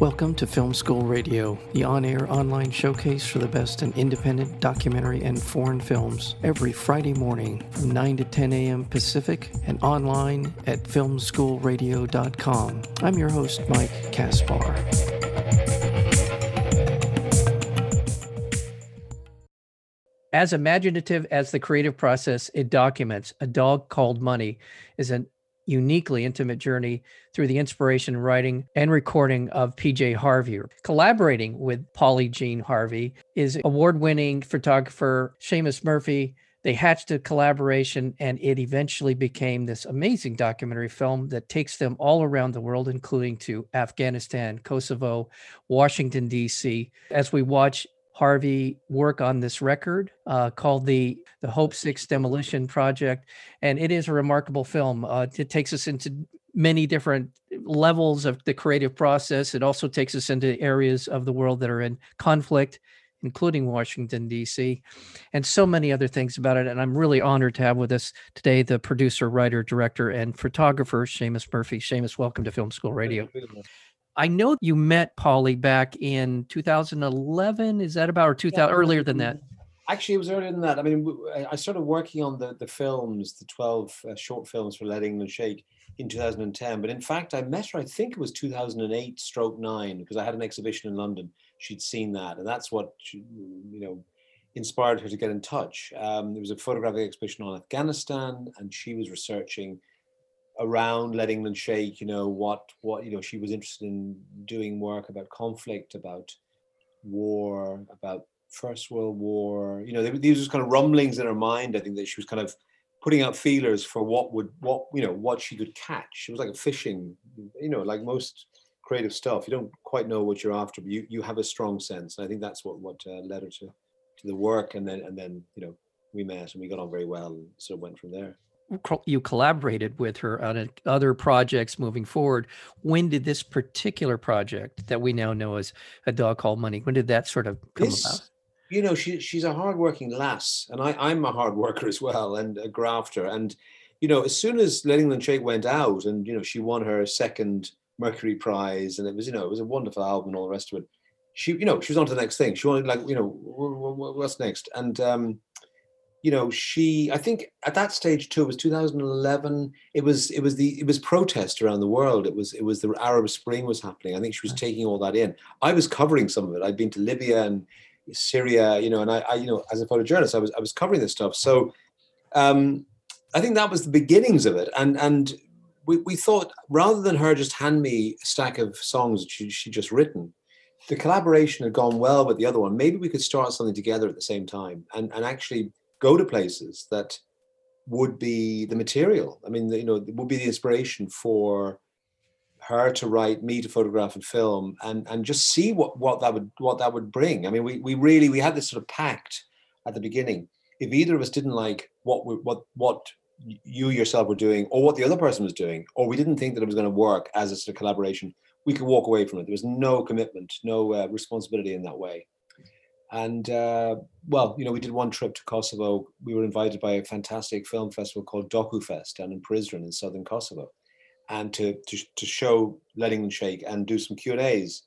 Welcome to Film School Radio, the on air online showcase for the best in independent documentary and foreign films, every Friday morning from 9 to 10 a.m. Pacific and online at filmschoolradio.com. I'm your host, Mike Kaspar. As imaginative as the creative process it documents, A Dog Called Money is an uniquely intimate journey through the inspiration, writing, and recording of PJ Harvey. Collaborating with Polly Jean Harvey is award winning photographer Seamus Murphy. They hatched a collaboration and it eventually became this amazing documentary film that takes them all around the world, including to Afghanistan, Kosovo, Washington, D.C. As we watch Harvey work on this record uh, called the the Hope Six Demolition Project, and it is a remarkable film. Uh, it takes us into many different levels of the creative process. It also takes us into areas of the world that are in conflict, including Washington D.C., and so many other things about it. And I'm really honored to have with us today the producer, writer, director, and photographer Seamus Murphy. Seamus, welcome to Film School Radio. I know you met Polly back in 2011. Is that about or 2000 yeah, earlier than that? Actually, it was earlier than that. I mean, I started working on the the films, the 12 uh, short films for Let England Shake in 2010. But in fact, I met her. I think it was 2008, stroke nine, because I had an exhibition in London. She'd seen that, and that's what she, you know inspired her to get in touch. Um, there was a photographic exhibition on Afghanistan, and she was researching around Let England Shake, you know, what what you know, she was interested in doing work about conflict, about war, about First World War. You know, these were kind of rumblings in her mind. I think that she was kind of putting out feelers for what would what you know what she could catch. It was like a fishing, you know, like most creative stuff. You don't quite know what you're after, but you you have a strong sense. And I think that's what what uh, led her to to the work. And then and then you know we met and we got on very well and sort of went from there you collaborated with her on other projects moving forward. When did this particular project that we now know as a dog called money? When did that sort of come this, about? You know, she she's a hardworking lass, and I I'm a hard worker as well, and a grafter. And you know, as soon as Let England Shake went out, and you know, she won her second Mercury Prize, and it was you know, it was a wonderful album and all the rest of it. She you know, she was on to the next thing. She wanted like you know, what's next, and um, you know she i think at that stage too it was 2011 it was it was the it was protest around the world. It was it was the arab spring was happening. I think she was taking all that in. I was covering some of it. I'd been to libya and syria you know and i, I you know as a photojournalist i was i was covering this stuff. So um i think that was the beginnings of it. And and we, we thought rather than her just hand me a stack of songs that she, she just written the collaboration had gone well with the other one. Maybe we could start something together at the same time and and actually go to places that would be the material. I mean, you know, would be the inspiration for her to write, me to photograph and film, and and just see what what that would what that would bring. I mean, we we really we had this sort of pact at the beginning. If either of us didn't like what we, what what you yourself were doing, or what the other person was doing, or we didn't think that it was going to work as a sort of collaboration, we could walk away from it. There was no commitment, no uh, responsibility in that way. And uh, well, you know, we did one trip to Kosovo. We were invited by a fantastic film festival called DokuFest down in Prizren in southern Kosovo, and to to, to show Letting England Shake and do some Q and A's.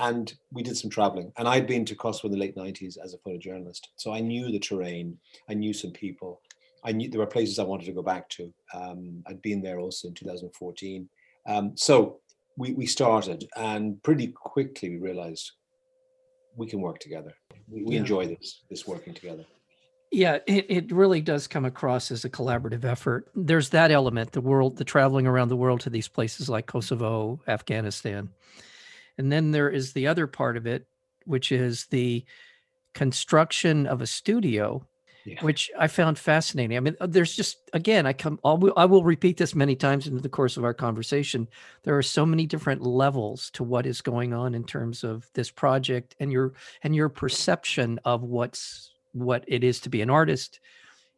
And we did some traveling. And I'd been to Kosovo in the late '90s as a photojournalist, so I knew the terrain. I knew some people. I knew there were places I wanted to go back to. Um, I'd been there also in 2014. Um, so we, we started, and pretty quickly we realized we can work together. We, we yeah. enjoy this this working together. Yeah, it, it really does come across as a collaborative effort. There's that element, the world, the traveling around the world to these places like Kosovo, Afghanistan. And then there is the other part of it, which is the construction of a studio yeah. which I found fascinating. I mean, uh, there's just again, I come, I'll, I will repeat this many times in the course of our conversation. There are so many different levels to what is going on in terms of this project and your and your perception of what's what it is to be an artist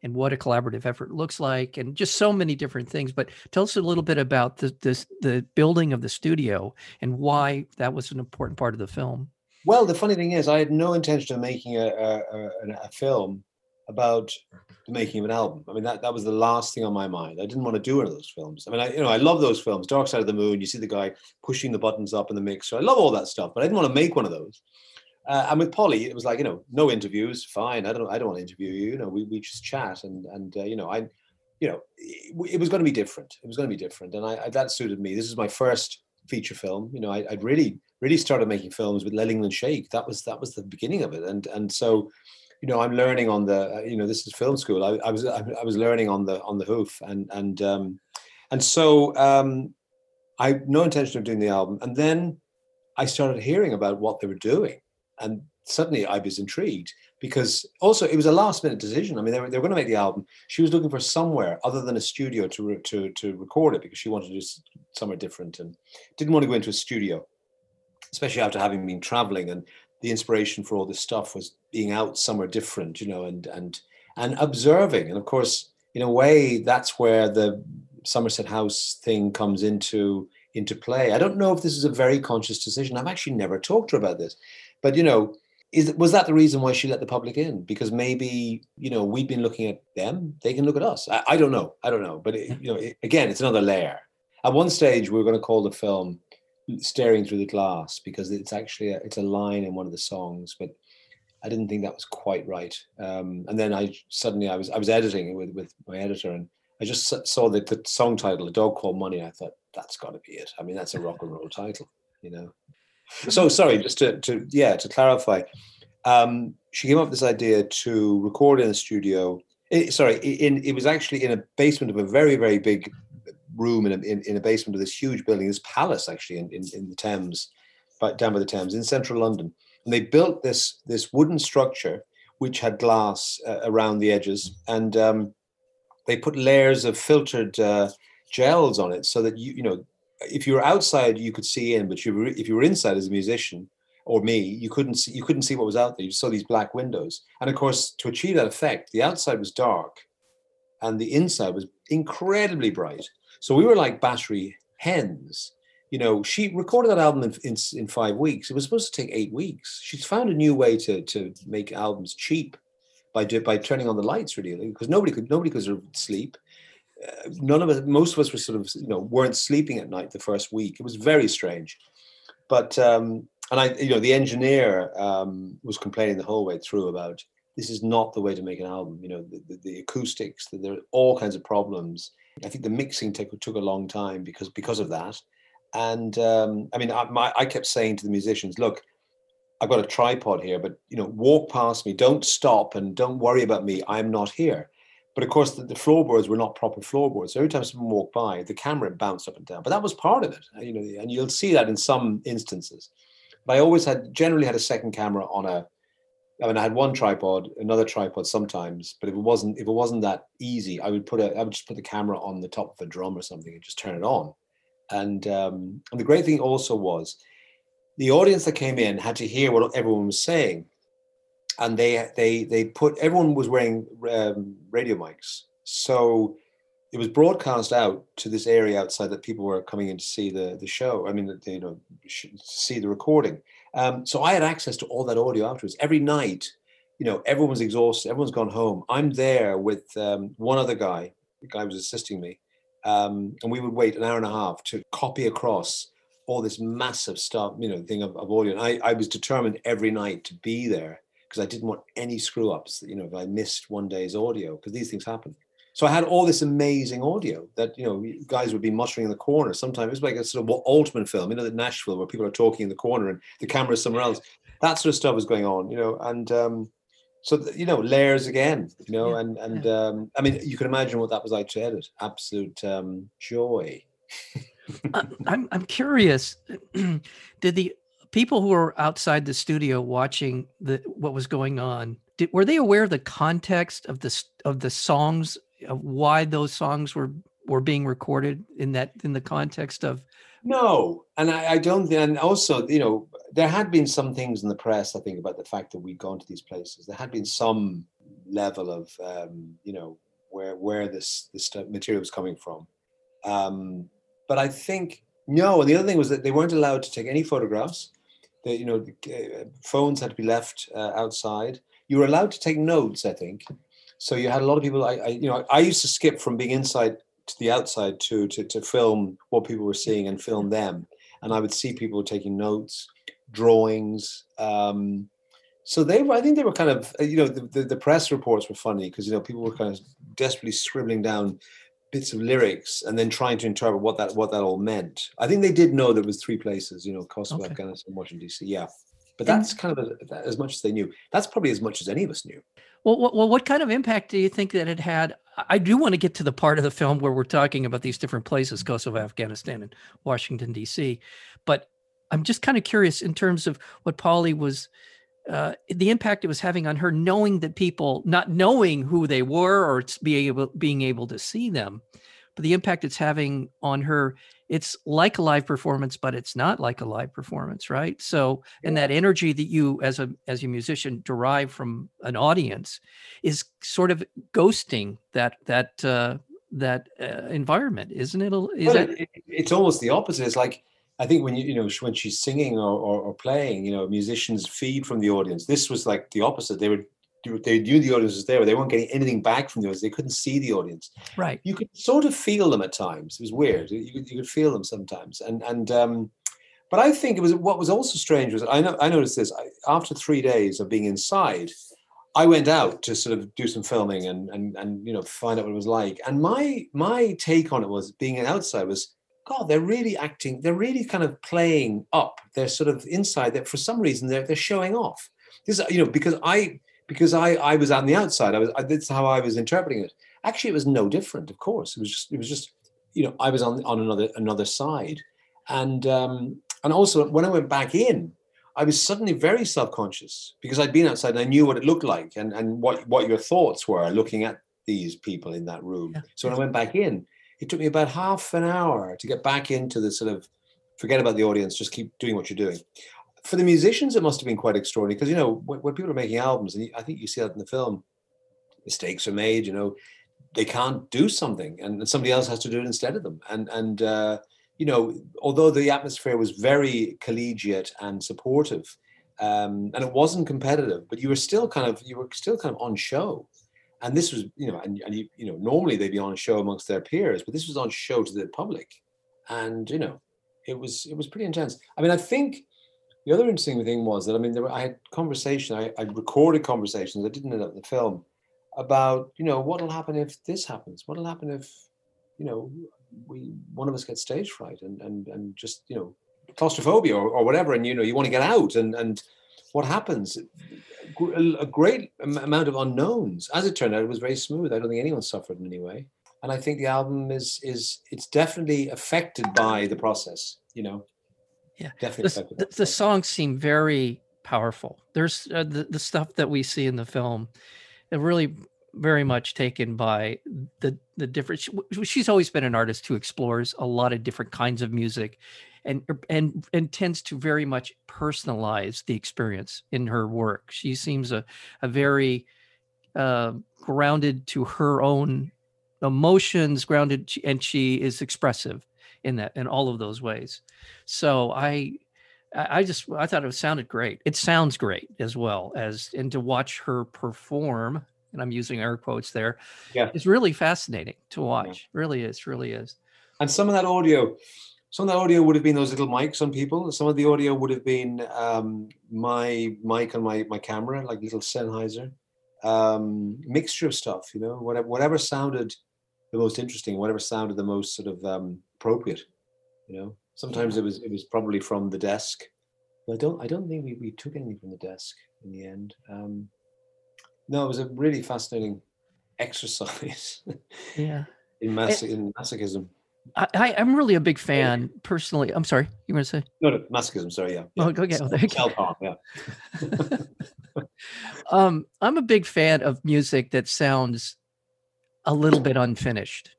and what a collaborative effort looks like and just so many different things but tell us a little bit about the this, the building of the studio and why that was an important part of the film well the funny thing is i had no intention of making a, a, a, a film about the making of an album. I mean, that, that was the last thing on my mind. I didn't want to do one of those films. I mean, I, you know, I love those films, Dark Side of the Moon. You see the guy pushing the buttons up in the mixer. I love all that stuff, but I didn't want to make one of those. Uh, and with Polly, it was like, you know, no interviews, fine. I don't, I don't want to interview you. You know, we, we just chat and, and, uh, you know, I, you know, it, it, was going to be different. It was going to be different. And I, I, that suited me. This is my first feature film. You know, I, would really, really started making films with Let England Shake. That was, that was the beginning of it. And, and so, you know, I'm learning on the, uh, you know, this is film school. I, I was, I, was learning on the, on the hoof, and and um, and so um, I no intention of doing the album, and then I started hearing about what they were doing, and suddenly I was intrigued because also it was a last minute decision. I mean, they were, they were going to make the album. She was looking for somewhere other than a studio to re, to to record it because she wanted to do somewhere different and didn't want to go into a studio, especially after having been traveling and the inspiration for all this stuff was being out somewhere different, you know, and and and observing. And of course, in a way, that's where the Somerset House thing comes into into play. I don't know if this is a very conscious decision. I've actually never talked to her about this, but you know, is was that the reason why she let the public in? Because maybe you know we've been looking at them; they can look at us. I, I don't know. I don't know. But it, you know, it, again, it's another layer. At one stage, we are going to call the film staring through the glass because it's actually a, it's a line in one of the songs but i didn't think that was quite right. Um, and then i suddenly i was i was editing it with, with my editor and i just saw the, the song title a dog called money i thought that's got to be it. I mean that's a rock and roll title you know? So sorry just to, to yeah to clarify um, she came up with this idea to record in a studio it, sorry in it was actually in a basement of a very very big room in a, in, in a basement of this huge building, this palace actually in, in, in the Thames, down by the Thames in central London. And they built this this wooden structure which had glass uh, around the edges, and um, they put layers of filtered uh, gels on it so that you you know if you were outside you could see in, but you were, if you were inside as a musician or me, you couldn't see you couldn't see what was out there. You saw these black windows, and of course, to achieve that effect, the outside was dark, and the inside was incredibly bright. So we were like battery hens. You know, she recorded that album in, in, in five weeks. It was supposed to take eight weeks. She's found a new way to to make albums cheap by by turning on the lights really because nobody could nobody could sleep. Uh, none of us, most of us were sort of you know weren't sleeping at night the first week. It was very strange, but um, and I you know the engineer um, was complaining the whole way through about this is not the way to make an album. You know the, the, the acoustics, the, there are all kinds of problems I think the mixing took, took a long time because because of that. And um, I mean, I, my, I kept saying to the musicians, look, I've got a tripod here, but you know, walk past me, don't stop, and don't worry about me. I'm not here. But of course, the, the floorboards were not proper floorboards. So every time someone walked by, the camera bounced up and down. But that was part of it, uh, you know, and you'll see that in some instances. But I always had, generally had a second camera on a I mean, I had one tripod, another tripod sometimes, but if it wasn't if it wasn't that easy, I would put a I would just put the camera on the top of a drum or something and just turn it on. And um, and the great thing also was the audience that came in had to hear what everyone was saying, and they they they put everyone was wearing um, radio mics, so it was broadcast out to this area outside that people were coming in to see the the show. I mean, you know, see the recording um, so I had access to all that audio afterwards. Every night, you know, everyone's exhausted, everyone's gone home. I'm there with um, one other guy, the guy was assisting me, um, and we would wait an hour and a half to copy across all this massive stuff, you know, thing of, of audio. And I, I was determined every night to be there because I didn't want any screw ups, you know, if I missed one day's audio, because these things happen. So I had all this amazing audio that you know guys would be muttering in the corner. Sometimes it was like a sort of Altman film, you know, the Nashville where people are talking in the corner and the camera is somewhere else. That sort of stuff was going on, you know, and um, so you know layers again, you know, yeah. and and um, I mean you can imagine what that was like to edit. Absolute um, joy. uh, I'm I'm curious. Did the people who were outside the studio watching the what was going on did, were they aware of the context of the of the songs of why those songs were were being recorded in that in the context of no and I, I, don't and also you know there had been some things in the press i think about the fact that we'd gone to these places. There had been some level of um, you know where where this this material was coming from. Um, but i think no and the other thing was that they weren't allowed to take any photographs. That you know uh, phones had to be left uh, outside. You were allowed to take notes i think So you had a lot of people. I, I you know, I used to skip from being inside to the outside to, to to film what people were seeing and film them, and I would see people taking notes, drawings. Um, so they were, I think they were kind of, you know, the, the, the press reports were funny because you know people were kind of desperately scribbling down bits of lyrics and then trying to interpret what that what that all meant. I think they did know there was three places, you know, Kosovo, okay. Afghanistan, Washington D.C. Yeah, but that's kind of a, as much as they knew. That's probably as much as any of us knew. Well, well, what kind of impact do you think that it had? I do want to get to the part of the film where we're talking about these different places, Kosovo, Afghanistan, and Washington D.C. But I'm just kind of curious in terms of what Polly was uh, the impact it was having on her, knowing that people not knowing who they were or being able being able to see them, but the impact it's having on her. It's like a live performance, but it's not like a live performance, right? So, and that energy that you, as a as a musician, derive from an audience, is sort of ghosting that that uh, that uh, environment, isn't it? Is well, that? It, it's almost the opposite. It's like I think when you you know when she's singing or, or, or, playing, you know, musicians feed from the audience. This was like the opposite. They would they knew the audience was there, but they weren't getting anything back from the audience. They couldn't see the audience. Right. You could sort of feel them at times. It was weird. You could, you could feel them sometimes, and and um, but I think it was what was also strange was I know I noticed this I, after three days of being inside. I went out to sort of do some filming and and and you know find out what it was like. And my my take on it was being an outside was God, they're really acting, they're really kind of playing up. They're sort of inside that for some reason they're they're showing off. This, you know, because I because I I was on the outside. I was I, that's how I was interpreting it. Actually, it was no different. Of course, it was just it was just you know I was on on another another side, and um, and also when I went back in, I was suddenly very self conscious because I'd been outside and I knew what it looked like and and what what your thoughts were looking at these people in that room. Yeah. So when I went back in, it took me about half an hour to get back into the sort of forget about the audience, just keep doing what you're doing. For the musicians, it must have been quite extraordinary because you know when, when, people are making albums, and I think you see that in the film, mistakes are made. You know, they can't do something, and somebody else has to do it instead of them. And and uh, you know, although the atmosphere was very collegiate and supportive, um, and it wasn't competitive, but you were still kind of you were still kind of on show and this was you know and, and you, you know normally they'd be on show amongst their peers but this was on show to the public and you know it was it was pretty intense i mean i think the other interesting thing was that i mean were, i had conversation I, I recorded conversations i didn't end up in the film about you know what'll happen if this happens what'll happen if you know we one of us gets stage fright and and and just you know claustrophobia or, or whatever and you know you want to get out and and what happens a great amount of unknowns. As it turned out, it was very smooth. I don't think anyone suffered in any way. And I think the album is is it's definitely affected by the process. You know, yeah, definitely. The, the, the songs seem very powerful. There's uh, the the stuff that we see in the film, it really very much taken by the the different. She, she's always been an artist who explores a lot of different kinds of music, and er, and and tends to very much personalize the experience in her work. She seems a a very uh, grounded to her own emotions, grounded, and she is expressive in that in all of those ways. So I I just I thought it sounded great. It sounds great as well as and to watch her perform, and I'm using air quotes there. Yeah, it's really fascinating to watch. Yeah. Really is, really is. And some of that audio, some of that audio would have been those little mics on people. Some of the audio would have been um, my mic on my, my camera, like little Sennheiser. Um, mixture of stuff, you know, whatever whatever sounded the most interesting, whatever sounded the most sort of um, appropriate, you know. Sometimes it was it was probably from the desk. But I don't I don't think we, we took anything from the desk in the end. Um, no, it was a really fascinating exercise. yeah. in mas- in masochism. I, I'm really a big fan personally. I'm sorry, you want to say? No, no, masochism. Sorry, yeah. yeah. Oh, okay. Self harm, yeah. um, I'm a big fan of music that sounds a little bit unfinished,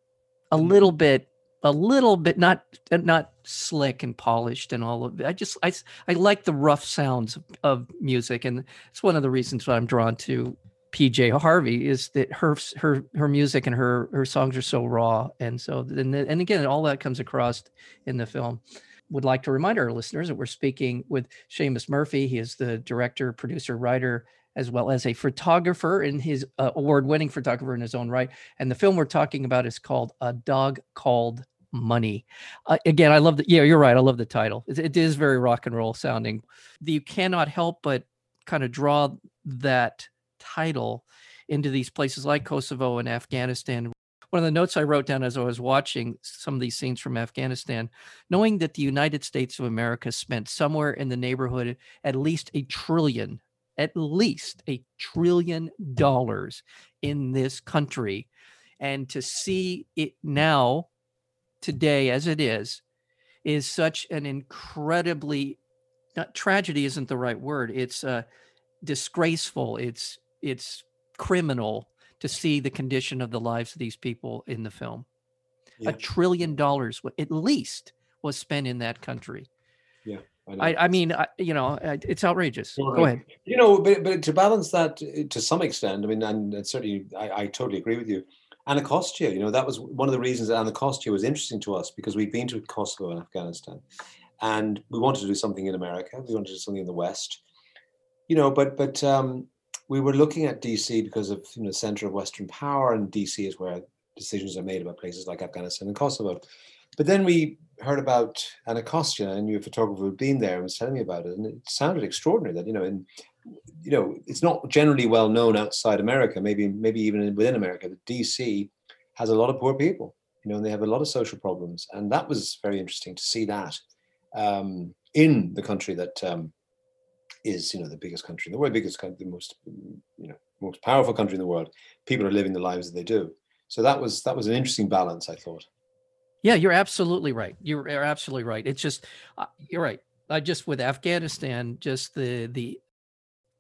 a mm-hmm. little bit, a little bit not not slick and polished and all of it. I just I I like the rough sounds of, of music, and it's one of the reasons why I'm drawn to PJ Harvey is that her her her music and her her songs are so raw and so and and again all that comes across in the film. Would like to remind our listeners that we're speaking with Seamus Murphy. He is the director, producer, writer, as well as a photographer in his uh, award-winning photographer in his own right. And the film we're talking about is called A Dog Called Money. Uh, again, I love the yeah, you're right. I love the title. It, it is very rock and roll sounding. You cannot help but kind of draw that title into these places like Kosovo and Afghanistan. One of the notes I wrote down as I was watching some of these scenes from Afghanistan, knowing that the United States of America spent somewhere in the neighborhood at least a trillion, at least a trillion dollars in this country. And to see it now, today, as it is, is such an incredibly not tragedy isn't the right word. It's uh, disgraceful. It's it's criminal to see the condition of the lives of these people in the film. Yeah. A trillion dollars, at least, was spent in that country. Yeah. I, I, mean, I, you know, it's outrageous. Right. Go ahead. You know, but, but to balance that uh, to some extent, I mean, and certainly I, I totally agree with you. Anacostia, you know, that was one of the reasons that Anacostia was interesting to us because we've been to Kosovo and Afghanistan and we wanted to do something in America. We wanted to do something in the West, you know, but, but um, we were looking at DC because of you know the center of Western power, and DC is where decisions are made about places like Afghanistan and Kosovo. But then we heard about Anacostia, and your photographer who'd been there and was telling me about it, and it sounded extraordinary. That you know, in you know, it's not generally well known outside America, maybe maybe even within America, that DC has a lot of poor people. You know, and they have a lot of social problems, and that was very interesting to see that um, in the country that um, is you know the biggest country in the world, biggest country, the most you know most powerful country in the world. People are living the lives that they do. So that was that was an interesting balance, I thought. Yeah, you're absolutely right. You're, absolutely right. It's just uh, you're right. I just with Afghanistan, just the the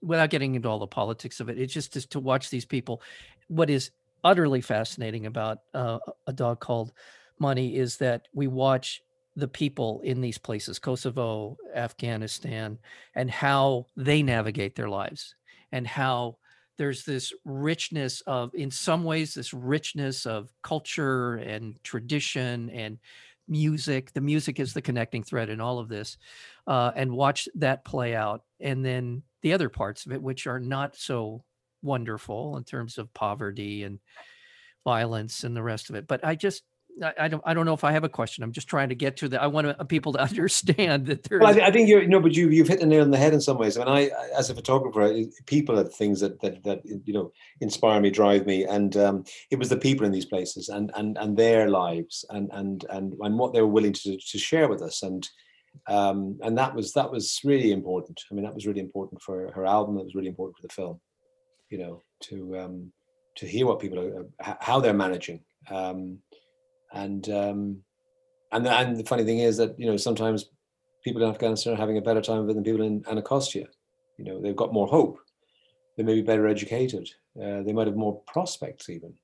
without getting into all the politics of it, it's just, just to watch these people. What is utterly fascinating about uh, a dog called Money is that we watch the people in these places, Kosovo, Afghanistan, and how they navigate their lives and how there's this richness of, in some ways, this richness of culture and tradition and music. The music is the connecting thread in all of this, uh, and watch that play out. And then the other parts of it, which are not so wonderful in terms of poverty and violence and the rest of it. But I just, I, don't I don't know if I have a question. I'm just trying to get to the. I want people to understand that there. Well, I, think you're you know, but you you've hit the nail on the head in some ways. I mean, I as a photographer, people are the things that that that you know inspire me, drive me, and um, it was the people in these places and and and their lives and and and and what they were willing to to share with us and. Um, and that was that was really important. I mean, that was really important for her album. That was really important for the film. You know, to um, to hear what people are, how they're managing. Um, and um, and the, and the funny thing is that you know sometimes people in Afghanistan are having a better time of it than people in Anacostia. You know, they've got more hope. They may be better educated. Uh, they might have more prospects even.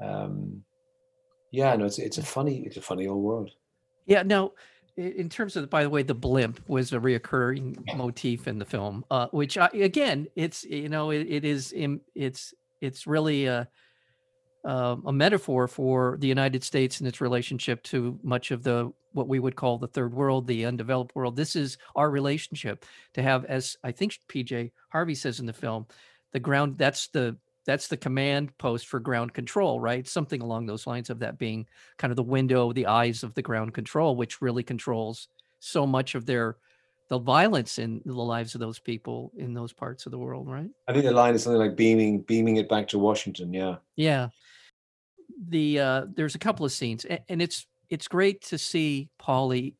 Um, yeah, no, it's it's a funny it's a funny old world. Yeah. Now, in terms of by the way, the blimp was a reoccurring motif in the film, uh, which I, again, it's you know it, it is it's it's really a uh, a metaphor for the United States and its relationship to much of the what we would call the third world, the undeveloped world. This is our relationship to have, as I think PJ Harvey says in the film, the ground. That's the that's the command post for ground control, right? Something along those lines of that being kind of the window, the eyes of the ground control, which really controls so much of their the violence in the lives of those people in those parts of the world, right? I think the line is something like beaming, beaming it back to Washington. Yeah. Yeah the uh, there's a couple of scenes, and, it's it's great to see Polly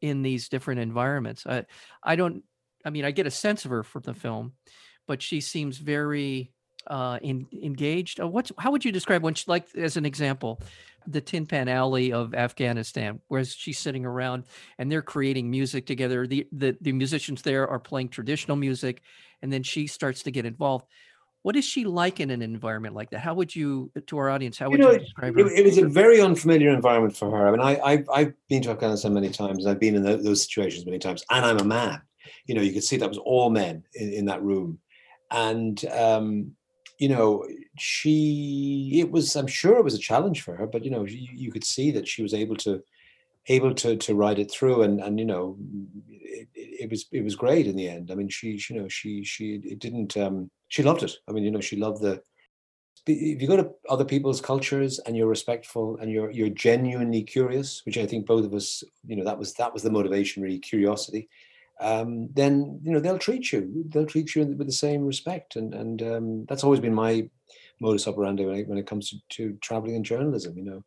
in these different environments. I I don't, I mean, I get a sense of her from the film, but she seems very uh, in, engaged. Uh, what's how would you describe when she, like as an example, the Tin Pan Alley of Afghanistan, where she's sitting around and they're creating music together. The, the the musicians there are playing traditional music, and then she starts to get involved. What is she like in an environment like that? How would you, to our audience, how would you, know, you describe her? It, it, was a very unfamiliar environment for her. I mean, I, I've, I've been to Afghanistan many times, I've been in those situations many times, and I'm a man. You know, you could see that was all men in, in that room, and um, you know, she. It was. I'm sure it was a challenge for her, but you know, you, you could see that she was able to able to to ride it through and and you know it, it, was it was great in the end i mean she, she you know she she it didn't um she loved it. I mean, you know, she loved the. If you go to other people's cultures and you're respectful and you're you're genuinely curious, which I think both of us, you know, that was that was the motivation, really, curiosity. Um, then you know they'll treat you. They'll treat you with the same respect, and and um, that's always been my modus operandi when it, when it comes to, to traveling and journalism. You know,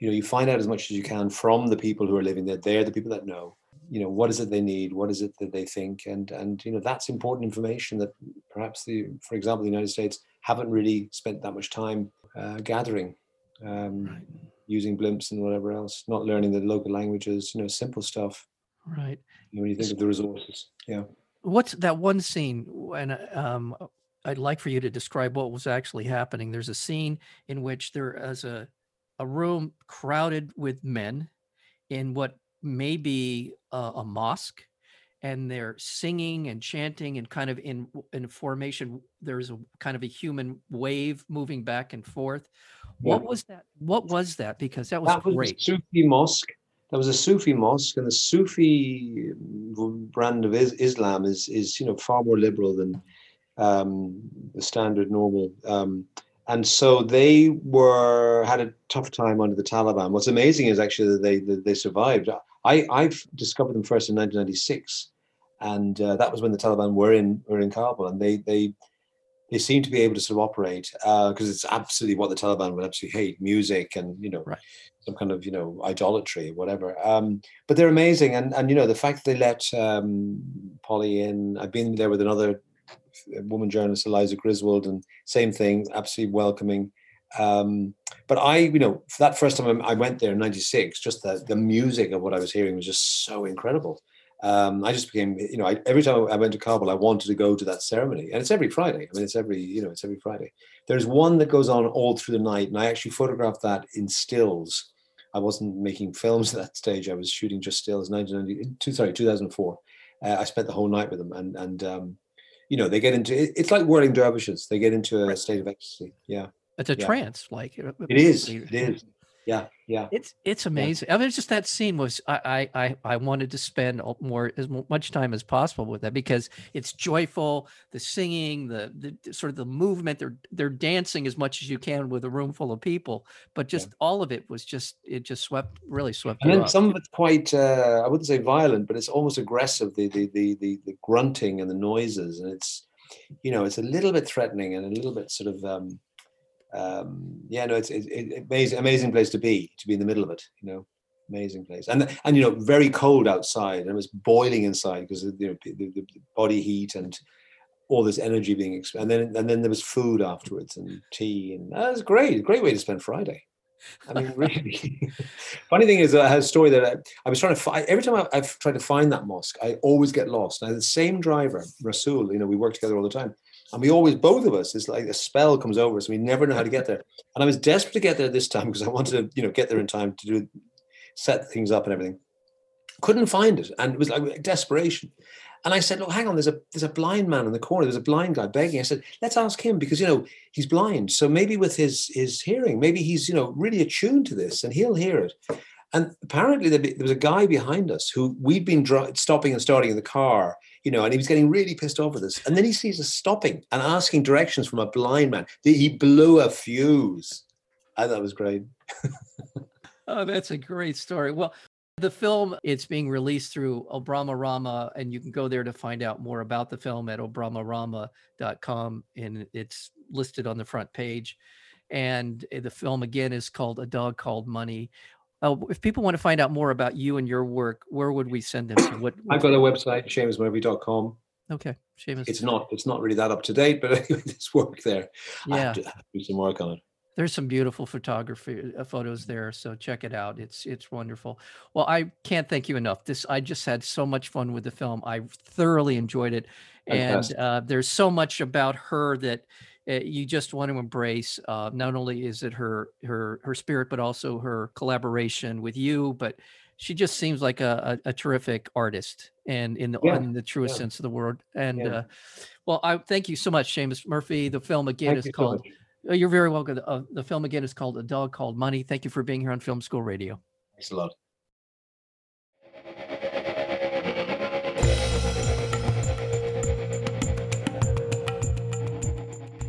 you know, you find out as much as you can from the people who are living there. They're the people that know you know what is it they need? What is it that they think? And and you know that's important information that perhaps the for example the united states haven't really spent that much time uh, gathering um, right. using blimps and whatever else not learning the local languages you know simple stuff. Right. You know, when you think of the resources yeah. What's that one scene and um i'd like for you to describe what was actually happening. There's a scene in which there is a a room crowded with men in what may be a, a mosque and they're singing and chanting and kind of in in formation there's a kind of a human wave moving back and forth. What yeah. was that? what was that? Because that was that was great. Sufi mosque. That was a sufi mosque and the sufi brand of islam is is you know far more liberal than um, the standard normal um, and so they were had a tough time under the Taliban. What's amazing is actually that they that they survived. I, I've discovered them first in 1996, and uh, that was when the Taliban were in were in Kabul, and they they they seem to be able to sort of operate because uh, it's absolutely what the Taliban would absolutely hate: music and you know right. some kind of you know idolatry, whatever. Um, but they're amazing, and and you know the fact that they let um, Polly in. I've been there with another woman journalist, Eliza Griswold, and same thing, absolutely welcoming. Um, but I, you know, that first time I went there in '96, just the the music of what I was hearing was just so incredible. Um, I just became, you know, I, every time I went to Kabul, I wanted to go to that ceremony, and it's every Friday. I mean, it's every, you know, it's every Friday. There's one that goes on all through the night, and I actually photographed that in stills. I wasn't making films at that stage; I was shooting just stills. 1990, sorry, 2004. Uh, I spent the whole night with them, and and um, you know, they get into it's like whirling dervishes. They get into a state of ecstasy. Yeah. It's a yeah. trance, like it is. It is. Yeah, yeah. It's it's amazing. Yeah. I mean, it's just that scene was I I I wanted to spend more as much time as possible with that because it's joyful, the singing, the the sort of the movement. They're they're dancing as much as you can with a room full of people, but just yeah. all of it was just it just swept really swept. And then up. some of it's quite uh, I wouldn't say violent, but it's almost aggressive. The, the the the the grunting and the noises, and it's you know it's a little bit threatening and a little bit sort of. um um, yeah, no, it's, it's, it's amazing, amazing place to be, to be in the middle of it, you know, amazing place. And, and, you know, very cold outside and it was boiling inside because of you know, the, the, body heat and all this energy being, exp- and then, and then there was food afterwards and tea and that was great. Great way to spend Friday. I mean, really. Funny thing is, I had a story that I, I was trying to find. Every time I, have tried to find that mosque, I always get lost. Now, the same driver, Rasul, you know, we work together all the time. And we always, both of us, it's like a spell comes over us. We never know how to get there. And I was desperate to get there this time because I wanted to, you know, get there in time to do set things up and everything. Couldn't find it, and it was like desperation. And I said, "Look, hang on. There's a there's a blind man in the corner. There's a blind guy begging." I said, "Let's ask him because you know he's blind. So maybe with his his hearing, maybe he's you know really attuned to this, and he'll hear it." And apparently there, was a guy behind us who we'd been stopping and starting in the car you know, and he was getting really pissed off with us. And then he sees us stopping and asking directions from a blind man. He blew a fuse. I thought it was great. oh, that's a great story. Well, the film, it's being released through Abramorama, and you can go there to find out more about the film at abramorama.com, and it's listed on the front page. And eh, the film, again, is called A Dog Called Money. Uh, if people want to find out more about you and your work, where would we send them to? What, I've got a website, SeamusMurphy.com. Okay, Seamus. It's not it's not really that up to date, but anyway, there's work there. Yeah, to do some work on it. There's some beautiful photography uh, photos there, so check it out. It's it's wonderful. Well, I can't thank you enough. This I just had so much fun with the film. I thoroughly enjoyed it, Fantastic. and uh, there's so much about her that you just want to embrace uh, not only is it her her her spirit but also her collaboration with you but she just seems like a, a, a terrific artist and in the yeah. in the truest yeah. sense of the word and yeah. uh, well i thank you so much Seamus Murphy the film again thank is called so uh, you're very welcome uh, the film again is called a dog called money thank you for being here on film school radio thanks a lot